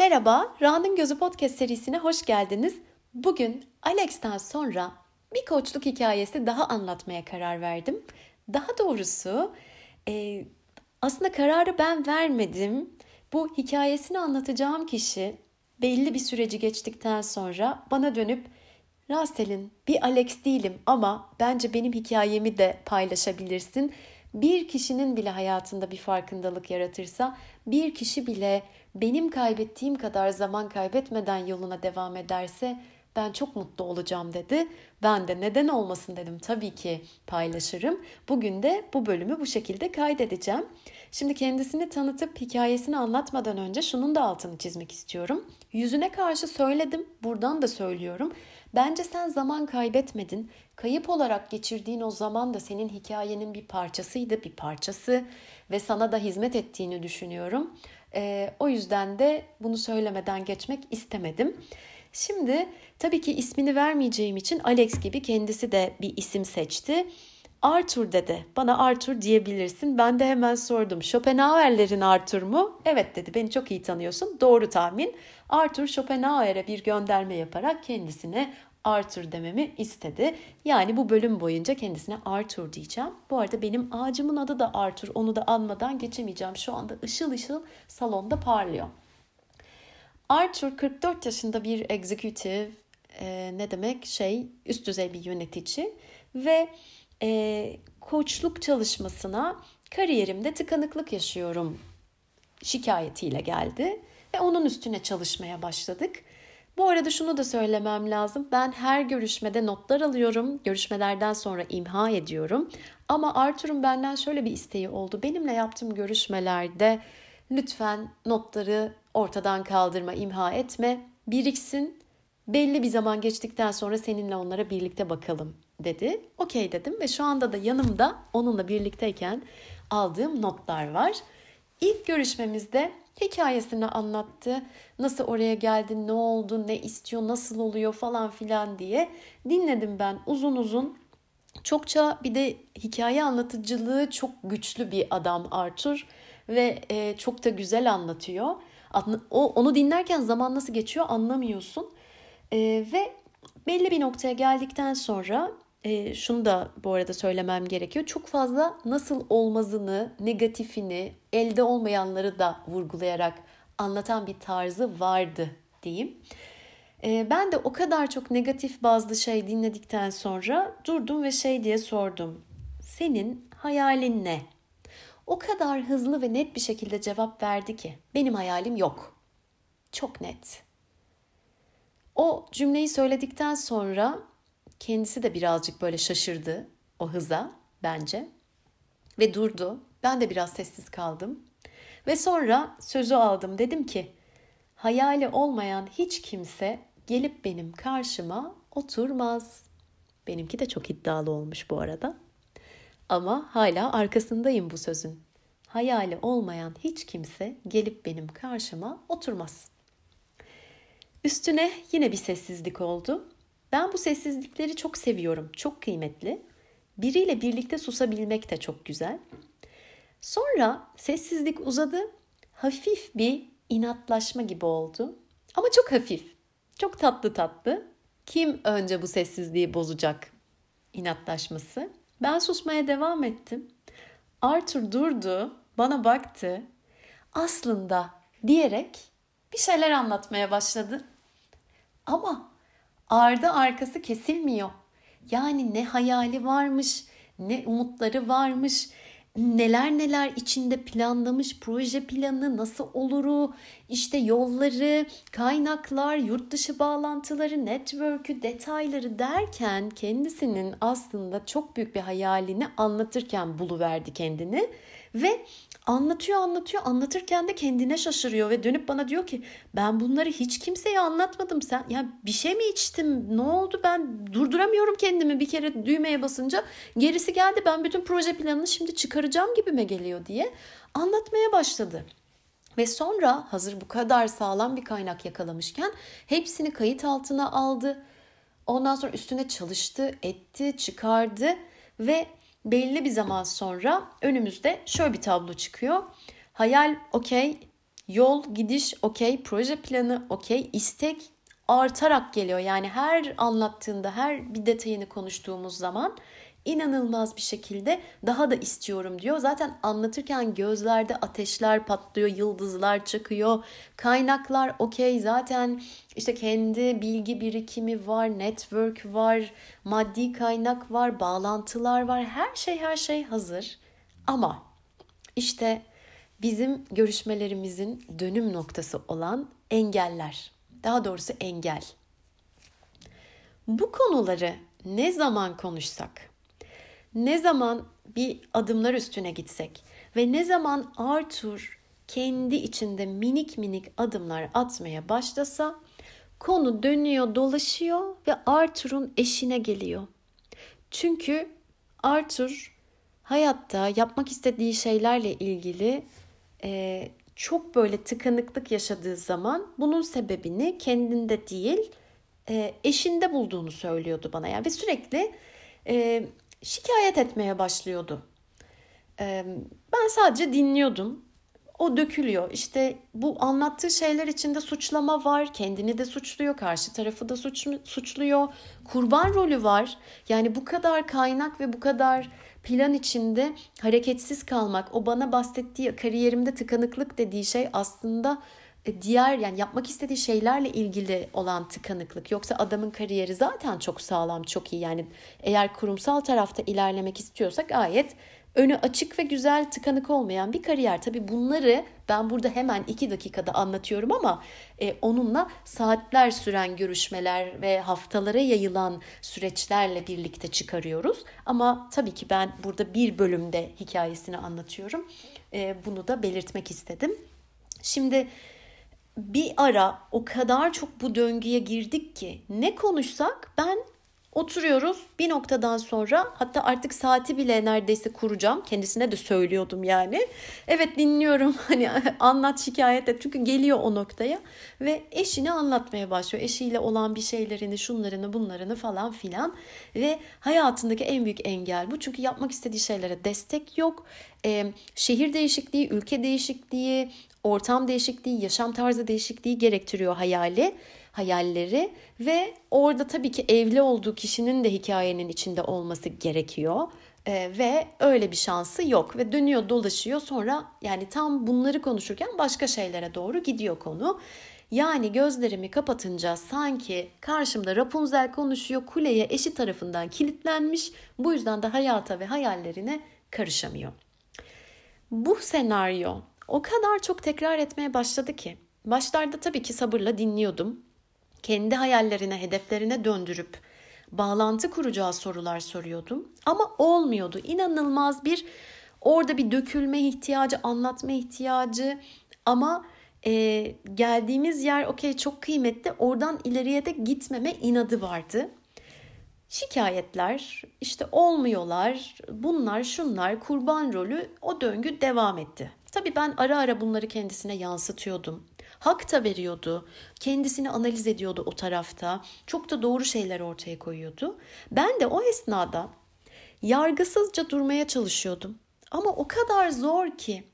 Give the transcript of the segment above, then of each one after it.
Merhaba, Ra'nın Gözü Podcast serisine hoş geldiniz. Bugün Alex'ten sonra bir koçluk hikayesi daha anlatmaya karar verdim. Daha doğrusu e, aslında kararı ben vermedim. Bu hikayesini anlatacağım kişi belli bir süreci geçtikten sonra bana dönüp Rasel'in bir Alex değilim ama bence benim hikayemi de paylaşabilirsin. Bir kişinin bile hayatında bir farkındalık yaratırsa, bir kişi bile benim kaybettiğim kadar zaman kaybetmeden yoluna devam ederse ben çok mutlu olacağım dedi. Ben de neden olmasın dedim tabii ki paylaşırım. Bugün de bu bölümü bu şekilde kaydedeceğim. Şimdi kendisini tanıtıp hikayesini anlatmadan önce şunun da altını çizmek istiyorum. Yüzüne karşı söyledim, buradan da söylüyorum. Bence sen zaman kaybetmedin. Kayıp olarak geçirdiğin o zaman da senin hikayenin bir parçasıydı, bir parçası ve sana da hizmet ettiğini düşünüyorum. Ee, o yüzden de bunu söylemeden geçmek istemedim. Şimdi tabii ki ismini vermeyeceğim için Alex gibi kendisi de bir isim seçti. Arthur dedi. Bana Arthur diyebilirsin. Ben de hemen sordum. Schopenhauer'lerin Arthur mu? Evet dedi. Beni çok iyi tanıyorsun. Doğru tahmin. Arthur Schopenhauer'e bir gönderme yaparak kendisine Arthur dememi istedi. Yani bu bölüm boyunca kendisine Arthur diyeceğim. Bu arada benim ağacımın adı da Arthur. Onu da anmadan geçemeyeceğim. Şu anda ışıl ışıl salonda parlıyor. Arthur 44 yaşında bir executive, e, ne demek şey üst düzey bir yönetici ve e, koçluk çalışmasına kariyerimde tıkanıklık yaşıyorum şikayetiyle geldi ve onun üstüne çalışmaya başladık. Bu arada şunu da söylemem lazım. Ben her görüşmede notlar alıyorum. Görüşmelerden sonra imha ediyorum. Ama Arthur'un benden şöyle bir isteği oldu. Benimle yaptığım görüşmelerde lütfen notları ortadan kaldırma, imha etme, biriksin. Belli bir zaman geçtikten sonra seninle onlara birlikte bakalım dedi. Okey dedim ve şu anda da yanımda onunla birlikteyken aldığım notlar var. İlk görüşmemizde hikayesini anlattı. Nasıl oraya geldi, ne oldu, ne istiyor, nasıl oluyor falan filan diye dinledim ben uzun uzun. Çokça bir de hikaye anlatıcılığı çok güçlü bir adam Arthur ve e, çok da güzel anlatıyor. O onu dinlerken zaman nasıl geçiyor anlamıyorsun. E, ve belli bir noktaya geldikten sonra e, şunu da bu arada söylemem gerekiyor. Çok fazla nasıl olmazını, negatifini, elde olmayanları da vurgulayarak anlatan bir tarzı vardı diyeyim. E, ben de o kadar çok negatif bazı şey dinledikten sonra durdum ve şey diye sordum. Senin hayalin ne? O kadar hızlı ve net bir şekilde cevap verdi ki benim hayalim yok. Çok net. O cümleyi söyledikten sonra Kendisi de birazcık böyle şaşırdı o hıza bence ve durdu. Ben de biraz sessiz kaldım. Ve sonra sözü aldım. Dedim ki hayali olmayan hiç kimse gelip benim karşıma oturmaz. Benimki de çok iddialı olmuş bu arada. Ama hala arkasındayım bu sözün. Hayali olmayan hiç kimse gelip benim karşıma oturmaz. Üstüne yine bir sessizlik oldu. Ben bu sessizlikleri çok seviyorum. Çok kıymetli. Biriyle birlikte susabilmek de çok güzel. Sonra sessizlik uzadı. Hafif bir inatlaşma gibi oldu. Ama çok hafif. Çok tatlı tatlı. Kim önce bu sessizliği bozacak? İnatlaşması. Ben susmaya devam ettim. Arthur durdu, bana baktı. Aslında diyerek bir şeyler anlatmaya başladı. Ama ardı arkası kesilmiyor. Yani ne hayali varmış, ne umutları varmış, neler neler içinde planlamış proje planı nasıl oluru, işte yolları, kaynaklar, yurt dışı bağlantıları, network'ü, detayları derken kendisinin aslında çok büyük bir hayalini anlatırken buluverdi kendini ve anlatıyor anlatıyor. Anlatırken de kendine şaşırıyor ve dönüp bana diyor ki ben bunları hiç kimseye anlatmadım. Sen ya bir şey mi içtim ne oldu? Ben durduramıyorum kendimi bir kere düğmeye basınca. Gerisi geldi ben bütün proje planını şimdi çıkaracağım gibime geliyor diye anlatmaya başladı. Ve sonra hazır bu kadar sağlam bir kaynak yakalamışken hepsini kayıt altına aldı. Ondan sonra üstüne çalıştı, etti, çıkardı ve belli bir zaman sonra önümüzde şöyle bir tablo çıkıyor. Hayal okey Yol, gidiş okey, proje planı okey, istek artarak geliyor. Yani her anlattığında, her bir detayını konuştuğumuz zaman inanılmaz bir şekilde daha da istiyorum diyor. Zaten anlatırken gözlerde ateşler patlıyor, yıldızlar çıkıyor. Kaynaklar okey zaten işte kendi bilgi birikimi var, network var, maddi kaynak var, bağlantılar var. Her şey her şey hazır. Ama işte bizim görüşmelerimizin dönüm noktası olan engeller. Daha doğrusu engel. Bu konuları ne zaman konuşsak ne zaman bir adımlar üstüne gitsek ve ne zaman Arthur kendi içinde minik minik adımlar atmaya başlasa konu dönüyor dolaşıyor ve Arthur'un eşine geliyor. Çünkü Arthur hayatta yapmak istediği şeylerle ilgili e, çok böyle tıkanıklık yaşadığı zaman bunun sebebini kendinde değil e, eşinde bulduğunu söylüyordu bana. Yani ve sürekli e, şikayet etmeye başlıyordu. Ben sadece dinliyordum. O dökülüyor. İşte bu anlattığı şeyler içinde suçlama var. Kendini de suçluyor. Karşı tarafı da suç, suçluyor. Kurban rolü var. Yani bu kadar kaynak ve bu kadar plan içinde hareketsiz kalmak. O bana bahsettiği kariyerimde tıkanıklık dediği şey aslında diğer yani yapmak istediği şeylerle ilgili olan tıkanıklık. Yoksa adamın kariyeri zaten çok sağlam, çok iyi. Yani eğer kurumsal tarafta ilerlemek istiyorsak gayet önü açık ve güzel tıkanık olmayan bir kariyer. Tabii bunları ben burada hemen iki dakikada anlatıyorum ama e, onunla saatler süren görüşmeler ve haftalara yayılan süreçlerle birlikte çıkarıyoruz. Ama tabii ki ben burada bir bölümde hikayesini anlatıyorum. E, bunu da belirtmek istedim. Şimdi bir ara o kadar çok bu döngüye girdik ki ne konuşsak ben Oturuyoruz bir noktadan sonra hatta artık saati bile neredeyse kuracağım. Kendisine de söylüyordum yani. Evet dinliyorum hani anlat şikayet et çünkü geliyor o noktaya ve eşini anlatmaya başlıyor. Eşiyle olan bir şeylerini şunlarını bunlarını falan filan ve hayatındaki en büyük engel bu. Çünkü yapmak istediği şeylere destek yok. Ee, şehir değişikliği, ülke değişikliği, ortam değişikliği, yaşam tarzı değişikliği gerektiriyor hayali hayalleri ve orada tabii ki evli olduğu kişinin de hikayenin içinde olması gerekiyor. Ee, ve öyle bir şansı yok ve dönüyor dolaşıyor sonra yani tam bunları konuşurken başka şeylere doğru gidiyor konu. Yani gözlerimi kapatınca sanki karşımda Rapunzel konuşuyor kuleye eşi tarafından kilitlenmiş bu yüzden de hayata ve hayallerine karışamıyor. Bu senaryo o kadar çok tekrar etmeye başladı ki başlarda tabii ki sabırla dinliyordum kendi hayallerine, hedeflerine döndürüp bağlantı kuracağı sorular soruyordum. Ama olmuyordu. İnanılmaz bir orada bir dökülme ihtiyacı, anlatma ihtiyacı ama e, geldiğimiz yer okey çok kıymetli. Oradan ileriye de gitmeme inadı vardı. Şikayetler, işte olmuyorlar, bunlar şunlar, kurban rolü o döngü devam etti. Tabii ben ara ara bunları kendisine yansıtıyordum hak da veriyordu. Kendisini analiz ediyordu o tarafta. Çok da doğru şeyler ortaya koyuyordu. Ben de o esnada yargısızca durmaya çalışıyordum. Ama o kadar zor ki.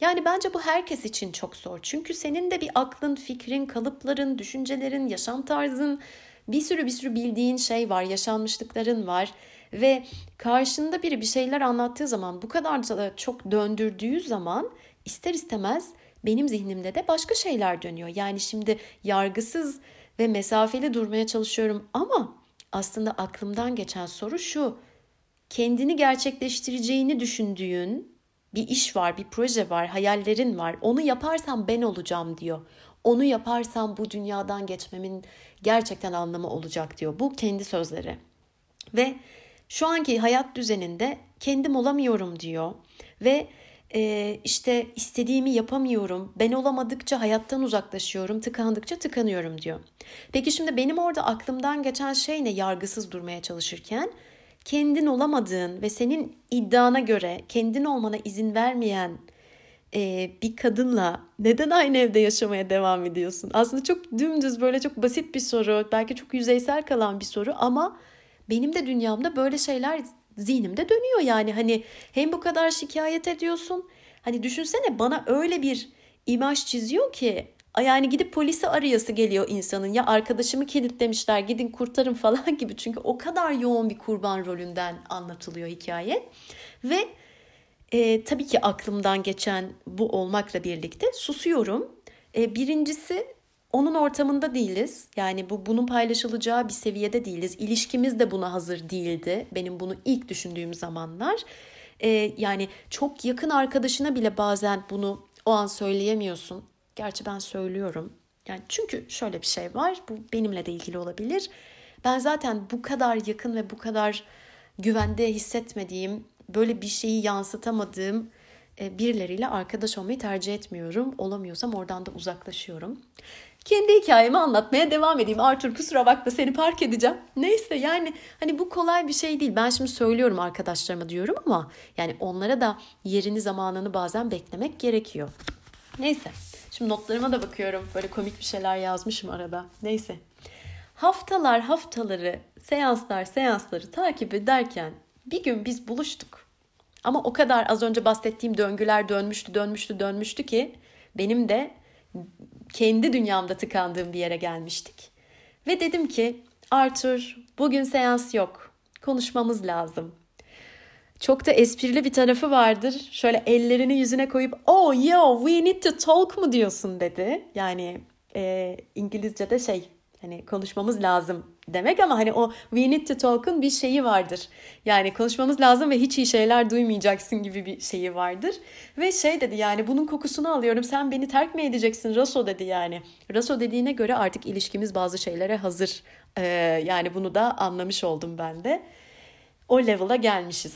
Yani bence bu herkes için çok zor. Çünkü senin de bir aklın, fikrin, kalıpların, düşüncelerin, yaşam tarzın, bir sürü bir sürü bildiğin şey var, yaşanmışlıkların var ve karşında biri bir şeyler anlattığı zaman bu kadar da çok döndürdüğü zaman ister istemez benim zihnimde de başka şeyler dönüyor. Yani şimdi yargısız ve mesafeli durmaya çalışıyorum ama aslında aklımdan geçen soru şu. Kendini gerçekleştireceğini düşündüğün bir iş var, bir proje var, hayallerin var. Onu yaparsam ben olacağım diyor. Onu yaparsam bu dünyadan geçmemin gerçekten anlamı olacak diyor. Bu kendi sözleri. Ve şu anki hayat düzeninde kendim olamıyorum diyor. Ve e, işte istediğimi yapamıyorum, ben olamadıkça hayattan uzaklaşıyorum, tıkandıkça tıkanıyorum diyor. Peki şimdi benim orada aklımdan geçen şey ne yargısız durmaya çalışırken? Kendin olamadığın ve senin iddiana göre kendin olmana izin vermeyen bir kadınla neden aynı evde yaşamaya devam ediyorsun? Aslında çok dümdüz böyle çok basit bir soru, belki çok yüzeysel kalan bir soru ama benim de dünyamda böyle şeyler zihnimde dönüyor yani hani hem bu kadar şikayet ediyorsun hani düşünsene bana öyle bir imaj çiziyor ki yani gidip polisi arayası geliyor insanın. Ya arkadaşımı kilitlemişler gidin kurtarın falan gibi. Çünkü o kadar yoğun bir kurban rolünden anlatılıyor hikaye. Ve e, tabii ki aklımdan geçen bu olmakla birlikte susuyorum. E, birincisi onun ortamında değiliz. Yani bu bunun paylaşılacağı bir seviyede değiliz. İlişkimiz de buna hazır değildi. Benim bunu ilk düşündüğüm zamanlar. E, yani çok yakın arkadaşına bile bazen bunu o an söyleyemiyorsun. Gerçi ben söylüyorum. Yani çünkü şöyle bir şey var. Bu benimle de ilgili olabilir. Ben zaten bu kadar yakın ve bu kadar güvende hissetmediğim, böyle bir şeyi yansıtamadığım e, birileriyle arkadaş olmayı tercih etmiyorum. Olamıyorsam oradan da uzaklaşıyorum. Kendi hikayemi anlatmaya devam edeyim. Arthur kusura bakma seni park edeceğim. Neyse yani hani bu kolay bir şey değil. Ben şimdi söylüyorum arkadaşlarıma diyorum ama yani onlara da yerini zamanını bazen beklemek gerekiyor. Neyse şimdi notlarıma da bakıyorum. Böyle komik bir şeyler yazmışım arada. Neyse. Haftalar haftaları, seanslar seansları takip ederken bir gün biz buluştuk. Ama o kadar az önce bahsettiğim döngüler dönmüştü, dönmüştü, dönmüştü ki benim de kendi dünyamda tıkandığım bir yere gelmiştik. Ve dedim ki Arthur bugün seans yok. Konuşmamız lazım. Çok da esprili bir tarafı vardır. Şöyle ellerini yüzüne koyup oh yo we need to talk mu diyorsun dedi. Yani e, İngilizce'de şey hani konuşmamız lazım demek ama hani o we need to talk'un bir şeyi vardır. Yani konuşmamız lazım ve hiç iyi şeyler duymayacaksın gibi bir şeyi vardır. Ve şey dedi yani bunun kokusunu alıyorum sen beni terk mi edeceksin Raso dedi yani. Raso dediğine göre artık ilişkimiz bazı şeylere hazır. Ee, yani bunu da anlamış oldum ben de. O level'a gelmişiz.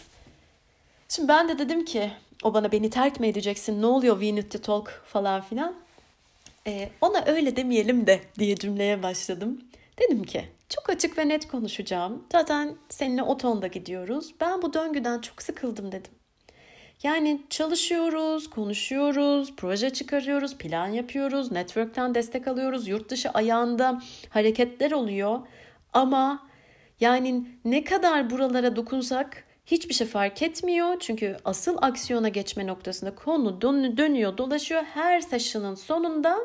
Şimdi ben de dedim ki o bana beni terk mi edeceksin ne oluyor we need to talk falan filan. Ee, ona öyle demeyelim de diye cümleye başladım. Dedim ki çok açık ve net konuşacağım. Zaten seninle o tonda gidiyoruz. Ben bu döngüden çok sıkıldım dedim. Yani çalışıyoruz, konuşuyoruz, proje çıkarıyoruz, plan yapıyoruz, network'ten destek alıyoruz, yurt dışı ayağında hareketler oluyor. Ama yani ne kadar buralara dokunsak hiçbir şey fark etmiyor. Çünkü asıl aksiyona geçme noktasında konu dönüyor, dolaşıyor. Her session'ın sonunda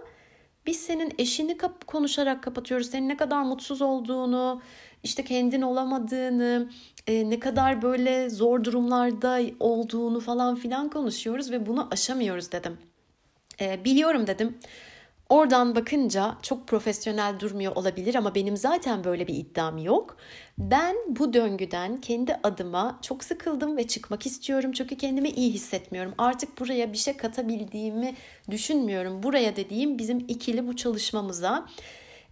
biz senin eşini kap konuşarak kapatıyoruz. Senin ne kadar mutsuz olduğunu, işte kendin olamadığını, e, ne kadar böyle zor durumlarda olduğunu falan filan konuşuyoruz ve bunu aşamıyoruz dedim. E, biliyorum dedim. Oradan bakınca çok profesyonel durmuyor olabilir ama benim zaten böyle bir iddiam yok. Ben bu döngüden kendi adıma çok sıkıldım ve çıkmak istiyorum çünkü kendimi iyi hissetmiyorum. Artık buraya bir şey katabildiğimi düşünmüyorum. Buraya dediğim bizim ikili bu çalışmamıza.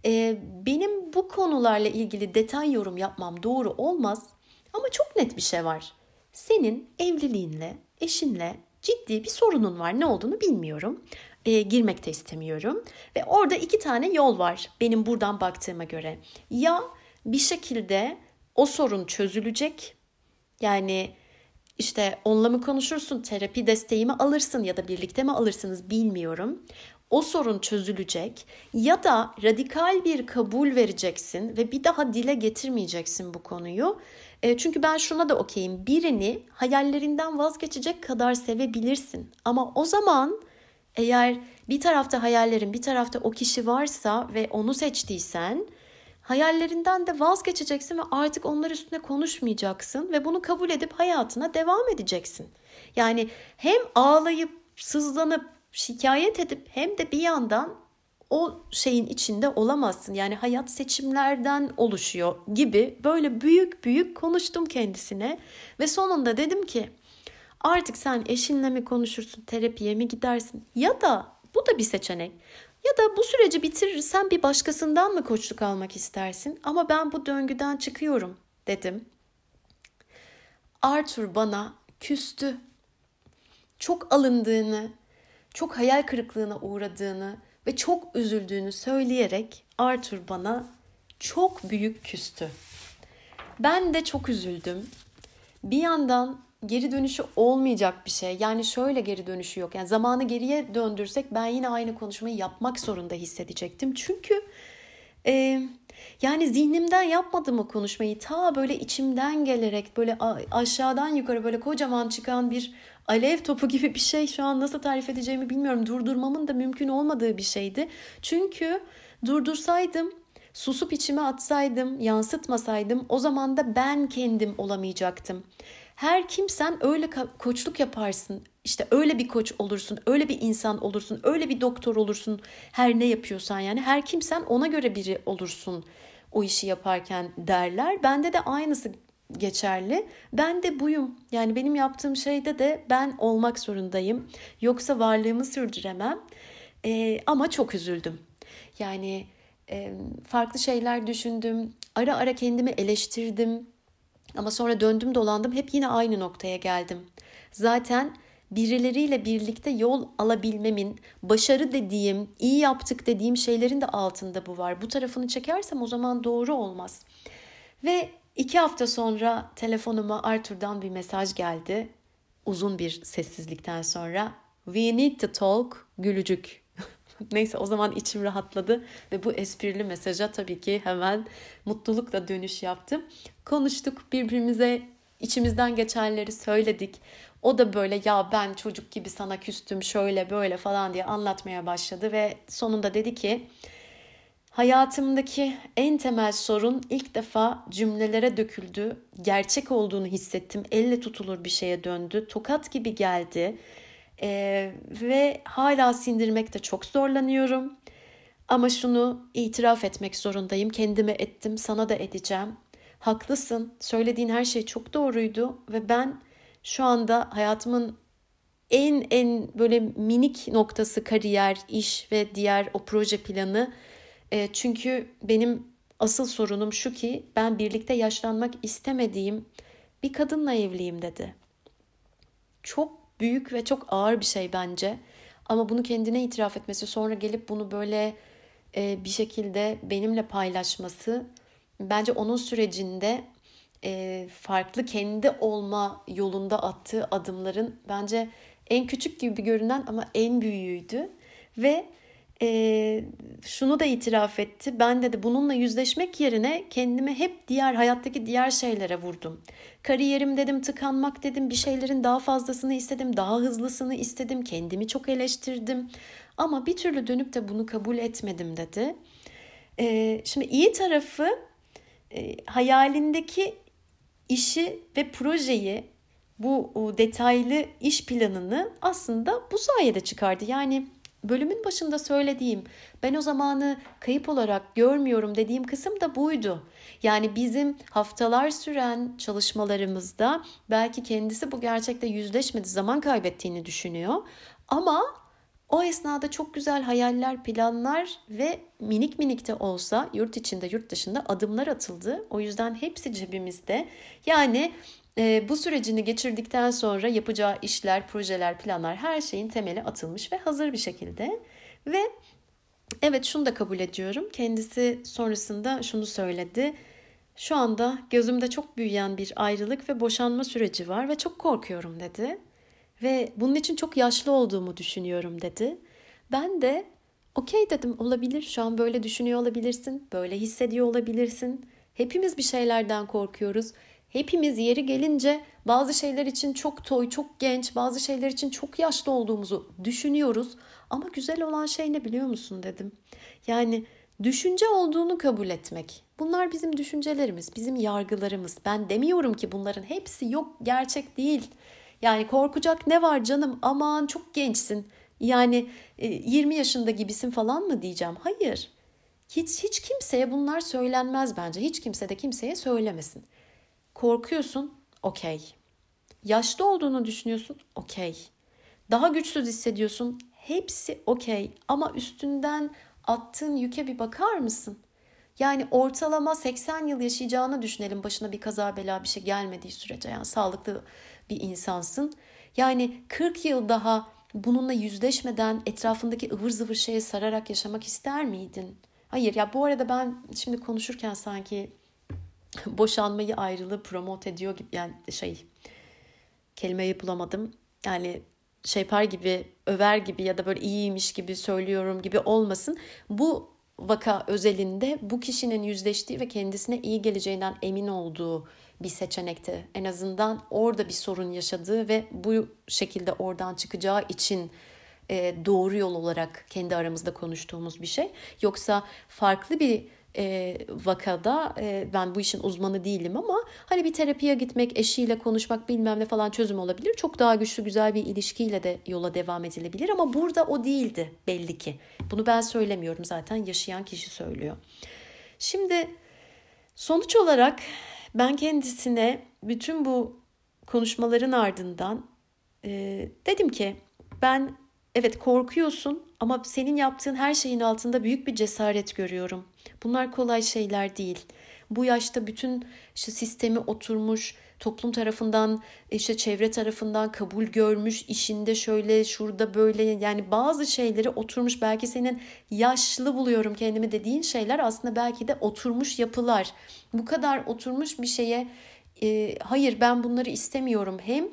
Ee, benim bu konularla ilgili detay yorum yapmam doğru olmaz ama çok net bir şey var. Senin evliliğinle, eşinle ciddi bir sorunun var. Ne olduğunu bilmiyorum e, girmek de istemiyorum. Ve orada iki tane yol var benim buradan baktığıma göre. Ya bir şekilde o sorun çözülecek. Yani işte onunla mı konuşursun, terapi desteğimi alırsın ya da birlikte mi alırsınız bilmiyorum. O sorun çözülecek ya da radikal bir kabul vereceksin ve bir daha dile getirmeyeceksin bu konuyu. E, çünkü ben şuna da okeyim. Birini hayallerinden vazgeçecek kadar sevebilirsin. Ama o zaman eğer bir tarafta hayallerin bir tarafta o kişi varsa ve onu seçtiysen hayallerinden de vazgeçeceksin ve artık onlar üstüne konuşmayacaksın ve bunu kabul edip hayatına devam edeceksin. Yani hem ağlayıp sızlanıp şikayet edip hem de bir yandan o şeyin içinde olamazsın. Yani hayat seçimlerden oluşuyor gibi böyle büyük büyük konuştum kendisine ve sonunda dedim ki Artık sen eşinle mi konuşursun, terapiye mi gidersin? Ya da bu da bir seçenek. Ya da bu süreci bitirirsen bir başkasından mı koçluk almak istersin? Ama ben bu döngüden çıkıyorum dedim. Arthur bana küstü. Çok alındığını, çok hayal kırıklığına uğradığını ve çok üzüldüğünü söyleyerek Arthur bana çok büyük küstü. Ben de çok üzüldüm. Bir yandan geri dönüşü olmayacak bir şey. Yani şöyle geri dönüşü yok. Yani zamanı geriye döndürsek ben yine aynı konuşmayı yapmak zorunda hissedecektim. Çünkü e, Yani zihnimden yapmadım o konuşmayı. Ta böyle içimden gelerek böyle aşağıdan yukarı böyle kocaman çıkan bir alev topu gibi bir şey şu an nasıl tarif edeceğimi bilmiyorum. Durdurmamın da mümkün olmadığı bir şeydi. Çünkü durdursaydım susup içime atsaydım, yansıtmasaydım o zaman da ben kendim olamayacaktım. Her kimsen öyle koçluk yaparsın. İşte öyle bir koç olursun, öyle bir insan olursun, öyle bir doktor olursun. Her ne yapıyorsan yani her kimsen ona göre biri olursun o işi yaparken derler. Bende de aynısı geçerli. Ben de buyum. Yani benim yaptığım şeyde de ben olmak zorundayım. Yoksa varlığımı sürdüremem. Ee, ama çok üzüldüm. Yani e, farklı şeyler düşündüm. Ara ara kendimi eleştirdim. Ama sonra döndüm dolandım hep yine aynı noktaya geldim. Zaten birileriyle birlikte yol alabilmemin, başarı dediğim, iyi yaptık dediğim şeylerin de altında bu var. Bu tarafını çekersem o zaman doğru olmaz. Ve iki hafta sonra telefonuma Arthur'dan bir mesaj geldi. Uzun bir sessizlikten sonra. We need to talk, gülücük. Neyse o zaman içim rahatladı ve bu esprili mesaja tabii ki hemen mutlulukla dönüş yaptım. Konuştuk birbirimize içimizden geçenleri söyledik. O da böyle ya ben çocuk gibi sana küstüm şöyle böyle falan diye anlatmaya başladı ve sonunda dedi ki hayatımdaki en temel sorun ilk defa cümlelere döküldü. Gerçek olduğunu hissettim. Elle tutulur bir şeye döndü. Tokat gibi geldi. Ee, ve hala sindirmekte çok zorlanıyorum. Ama şunu itiraf etmek zorundayım. Kendime ettim, sana da edeceğim. Haklısın. Söylediğin her şey çok doğruydu ve ben şu anda hayatımın en en böyle minik noktası kariyer, iş ve diğer o proje planı. E, çünkü benim asıl sorunum şu ki ben birlikte yaşlanmak istemediğim bir kadınla evliyim dedi. Çok büyük ve çok ağır bir şey bence. Ama bunu kendine itiraf etmesi, sonra gelip bunu böyle e, bir şekilde benimle paylaşması bence onun sürecinde e, farklı kendi olma yolunda attığı adımların bence en küçük gibi görünen ama en büyüğüydü ve e, şunu da itiraf etti. Ben de bununla yüzleşmek yerine kendimi hep diğer hayattaki diğer şeylere vurdum. Kariyerim dedim, tıkanmak dedim, bir şeylerin daha fazlasını istedim, daha hızlısını istedim, kendimi çok eleştirdim. Ama bir türlü dönüp de bunu kabul etmedim dedi. E, şimdi iyi tarafı e, hayalindeki işi ve projeyi bu detaylı iş planını aslında bu sayede çıkardı. Yani bölümün başında söylediğim ben o zamanı kayıp olarak görmüyorum dediğim kısım da buydu. Yani bizim haftalar süren çalışmalarımızda belki kendisi bu gerçekle yüzleşmedi, zaman kaybettiğini düşünüyor. Ama o esnada çok güzel hayaller, planlar ve minik minik de olsa yurt içinde, yurt dışında adımlar atıldı. O yüzden hepsi cebimizde. Yani e, bu sürecini geçirdikten sonra yapacağı işler, projeler, planlar her şeyin temeli atılmış ve hazır bir şekilde. Ve evet şunu da kabul ediyorum. Kendisi sonrasında şunu söyledi. Şu anda gözümde çok büyüyen bir ayrılık ve boşanma süreci var ve çok korkuyorum dedi. Ve bunun için çok yaşlı olduğumu düşünüyorum dedi. Ben de okey dedim olabilir şu an böyle düşünüyor olabilirsin, böyle hissediyor olabilirsin. Hepimiz bir şeylerden korkuyoruz. Hepimiz yeri gelince bazı şeyler için çok toy, çok genç, bazı şeyler için çok yaşlı olduğumuzu düşünüyoruz. Ama güzel olan şey ne biliyor musun dedim. Yani düşünce olduğunu kabul etmek. Bunlar bizim düşüncelerimiz, bizim yargılarımız. Ben demiyorum ki bunların hepsi yok, gerçek değil. Yani korkacak ne var canım aman çok gençsin. Yani 20 e, yaşında gibisin falan mı diyeceğim. Hayır. Hiç, hiç kimseye bunlar söylenmez bence. Hiç kimse de kimseye söylemesin. Korkuyorsun, okey. Yaşlı olduğunu düşünüyorsun, okey. Daha güçsüz hissediyorsun, hepsi okey. Ama üstünden attığın yüke bir bakar mısın? Yani ortalama 80 yıl yaşayacağını düşünelim başına bir kaza bela bir şey gelmediği sürece. Yani sağlıklı bir insansın. Yani 40 yıl daha bununla yüzleşmeden etrafındaki ıvır zıvır şeye sararak yaşamak ister miydin? Hayır ya bu arada ben şimdi konuşurken sanki boşanmayı ayrılığı promote ediyor gibi yani şey kelimeyi bulamadım. Yani şeypar gibi över gibi ya da böyle iyiymiş gibi söylüyorum gibi olmasın. Bu vaka özelinde bu kişinin yüzleştiği ve kendisine iyi geleceğinden emin olduğu bir seçenekti. En azından orada bir sorun yaşadığı ve bu şekilde oradan çıkacağı için e, doğru yol olarak kendi aramızda konuştuğumuz bir şey. Yoksa farklı bir e, vakada e, ben bu işin uzmanı değilim ama hani bir terapiye gitmek, eşiyle konuşmak bilmem ne falan çözüm olabilir. Çok daha güçlü güzel bir ilişkiyle de yola devam edilebilir ama burada o değildi belli ki. Bunu ben söylemiyorum zaten yaşayan kişi söylüyor. Şimdi sonuç olarak ben kendisine bütün bu konuşmaların ardından e, dedim ki ben evet korkuyorsun ama senin yaptığın her şeyin altında büyük bir cesaret görüyorum. Bunlar kolay şeyler değil. Bu yaşta bütün işte sistemi oturmuş, toplum tarafından, işte çevre tarafından kabul görmüş, işinde şöyle, şurada böyle yani bazı şeyleri oturmuş. Belki senin yaşlı buluyorum kendimi dediğin şeyler aslında belki de oturmuş yapılar. Bu kadar oturmuş bir şeye e, hayır ben bunları istemiyorum. Hem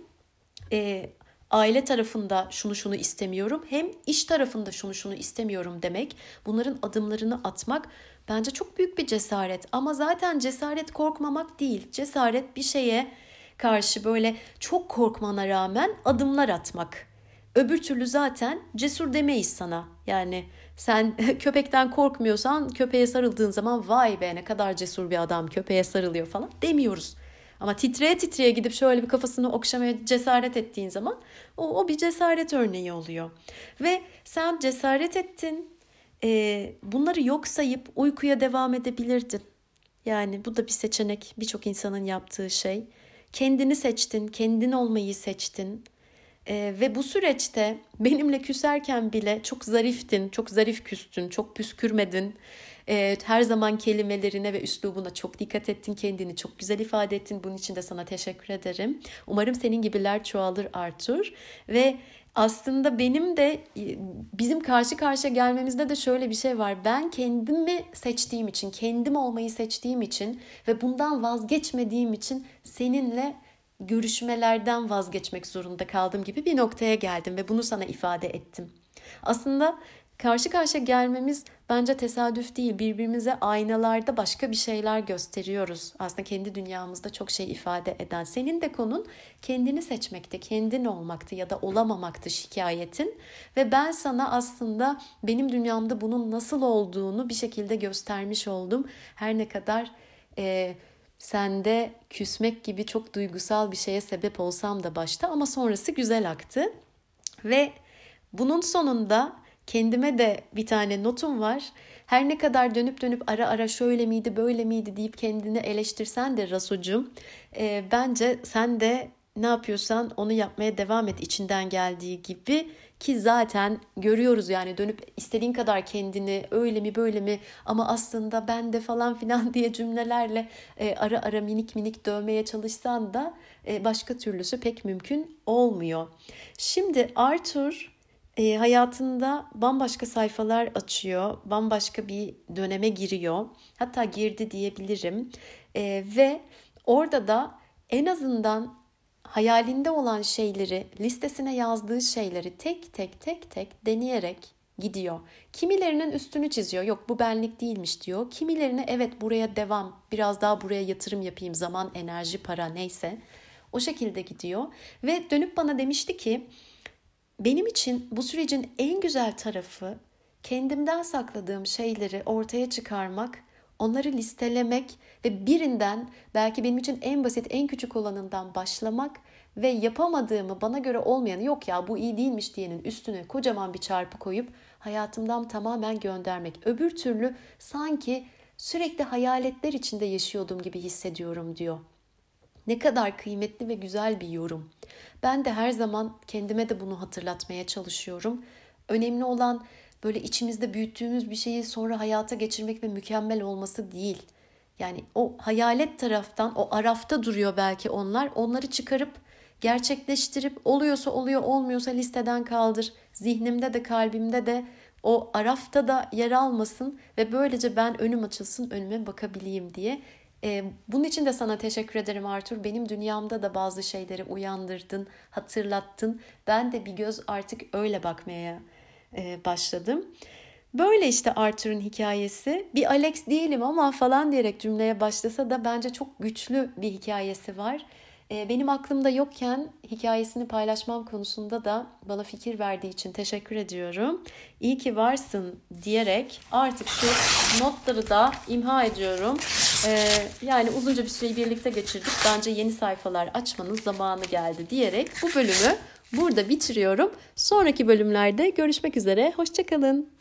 e, aile tarafında şunu şunu istemiyorum hem iş tarafında şunu şunu istemiyorum demek. Bunların adımlarını atmak bence çok büyük bir cesaret. Ama zaten cesaret korkmamak değil. Cesaret bir şeye karşı böyle çok korkmana rağmen adımlar atmak. Öbür türlü zaten cesur demeyiz sana. Yani sen köpekten korkmuyorsan köpeğe sarıldığın zaman vay be ne kadar cesur bir adam köpeğe sarılıyor falan demiyoruz. Ama titreye titreye gidip şöyle bir kafasını okşamaya cesaret ettiğin zaman o, o bir cesaret örneği oluyor. Ve sen cesaret ettin, e, bunları yok sayıp uykuya devam edebilirdin. Yani bu da bir seçenek birçok insanın yaptığı şey. Kendini seçtin, kendin olmayı seçtin. Ee, ve bu süreçte benimle küserken bile çok zariftin, çok zarif küstün, çok püskürmedin. Ee, her zaman kelimelerine ve üslubuna çok dikkat ettin, kendini çok güzel ifade ettin. Bunun için de sana teşekkür ederim. Umarım senin gibiler çoğalır Artur. Ve aslında benim de e, bizim karşı karşıya gelmemizde de şöyle bir şey var. Ben kendimi seçtiğim için, kendim olmayı seçtiğim için ve bundan vazgeçmediğim için seninle görüşmelerden vazgeçmek zorunda kaldım gibi bir noktaya geldim ve bunu sana ifade ettim. Aslında karşı karşıya gelmemiz bence tesadüf değil. Birbirimize aynalarda başka bir şeyler gösteriyoruz. Aslında kendi dünyamızda çok şey ifade eden. Senin de konun kendini seçmekte, kendin olmaktı ya da olamamaktı şikayetin. Ve ben sana aslında benim dünyamda bunun nasıl olduğunu bir şekilde göstermiş oldum. Her ne kadar... E, sende küsmek gibi çok duygusal bir şeye sebep olsam da başta ama sonrası güzel aktı. Ve bunun sonunda kendime de bir tane notum var. Her ne kadar dönüp dönüp ara ara şöyle miydi böyle miydi deyip kendini eleştirsen de Rasucum e, bence sen de ne yapıyorsan onu yapmaya devam et içinden geldiği gibi ki zaten görüyoruz yani dönüp istediğin kadar kendini öyle mi böyle mi ama aslında ben de falan filan diye cümlelerle e, ara ara minik minik dövmeye çalışsan da e, başka türlüsü pek mümkün olmuyor. Şimdi Arthur e, hayatında bambaşka sayfalar açıyor, bambaşka bir döneme giriyor. Hatta girdi diyebilirim. E, ve orada da en azından hayalinde olan şeyleri, listesine yazdığı şeyleri tek tek tek tek deneyerek gidiyor. Kimilerinin üstünü çiziyor. Yok bu benlik değilmiş diyor. Kimilerine evet buraya devam, biraz daha buraya yatırım yapayım, zaman, enerji, para neyse. O şekilde gidiyor ve dönüp bana demişti ki benim için bu sürecin en güzel tarafı kendimden sakladığım şeyleri ortaya çıkarmak onları listelemek ve birinden belki benim için en basit, en küçük olanından başlamak ve yapamadığımı, bana göre olmayanı yok ya bu iyi değilmiş diyenin üstüne kocaman bir çarpı koyup hayatımdan tamamen göndermek. Öbür türlü sanki sürekli hayaletler içinde yaşıyordum gibi hissediyorum diyor. Ne kadar kıymetli ve güzel bir yorum. Ben de her zaman kendime de bunu hatırlatmaya çalışıyorum. Önemli olan böyle içimizde büyüttüğümüz bir şeyi sonra hayata geçirmek ve mükemmel olması değil. Yani o hayalet taraftan o arafta duruyor belki onlar. Onları çıkarıp gerçekleştirip oluyorsa oluyor olmuyorsa listeden kaldır. Zihnimde de kalbimde de o arafta da yer almasın ve böylece ben önüm açılsın önüme bakabileyim diye. Ee, bunun için de sana teşekkür ederim Artur. Benim dünyamda da bazı şeyleri uyandırdın, hatırlattın. Ben de bir göz artık öyle bakmaya e, başladım. Böyle işte Arthur'un hikayesi. Bir Alex değilim ama falan diyerek cümleye başlasa da bence çok güçlü bir hikayesi var. Benim aklımda yokken hikayesini paylaşmam konusunda da bana fikir verdiği için teşekkür ediyorum. İyi ki varsın diyerek artık şu notları da imha ediyorum. Ee, yani uzunca bir süreyi birlikte geçirdik. Bence yeni sayfalar açmanın zamanı geldi diyerek bu bölümü burada bitiriyorum. Sonraki bölümlerde görüşmek üzere. Hoşçakalın.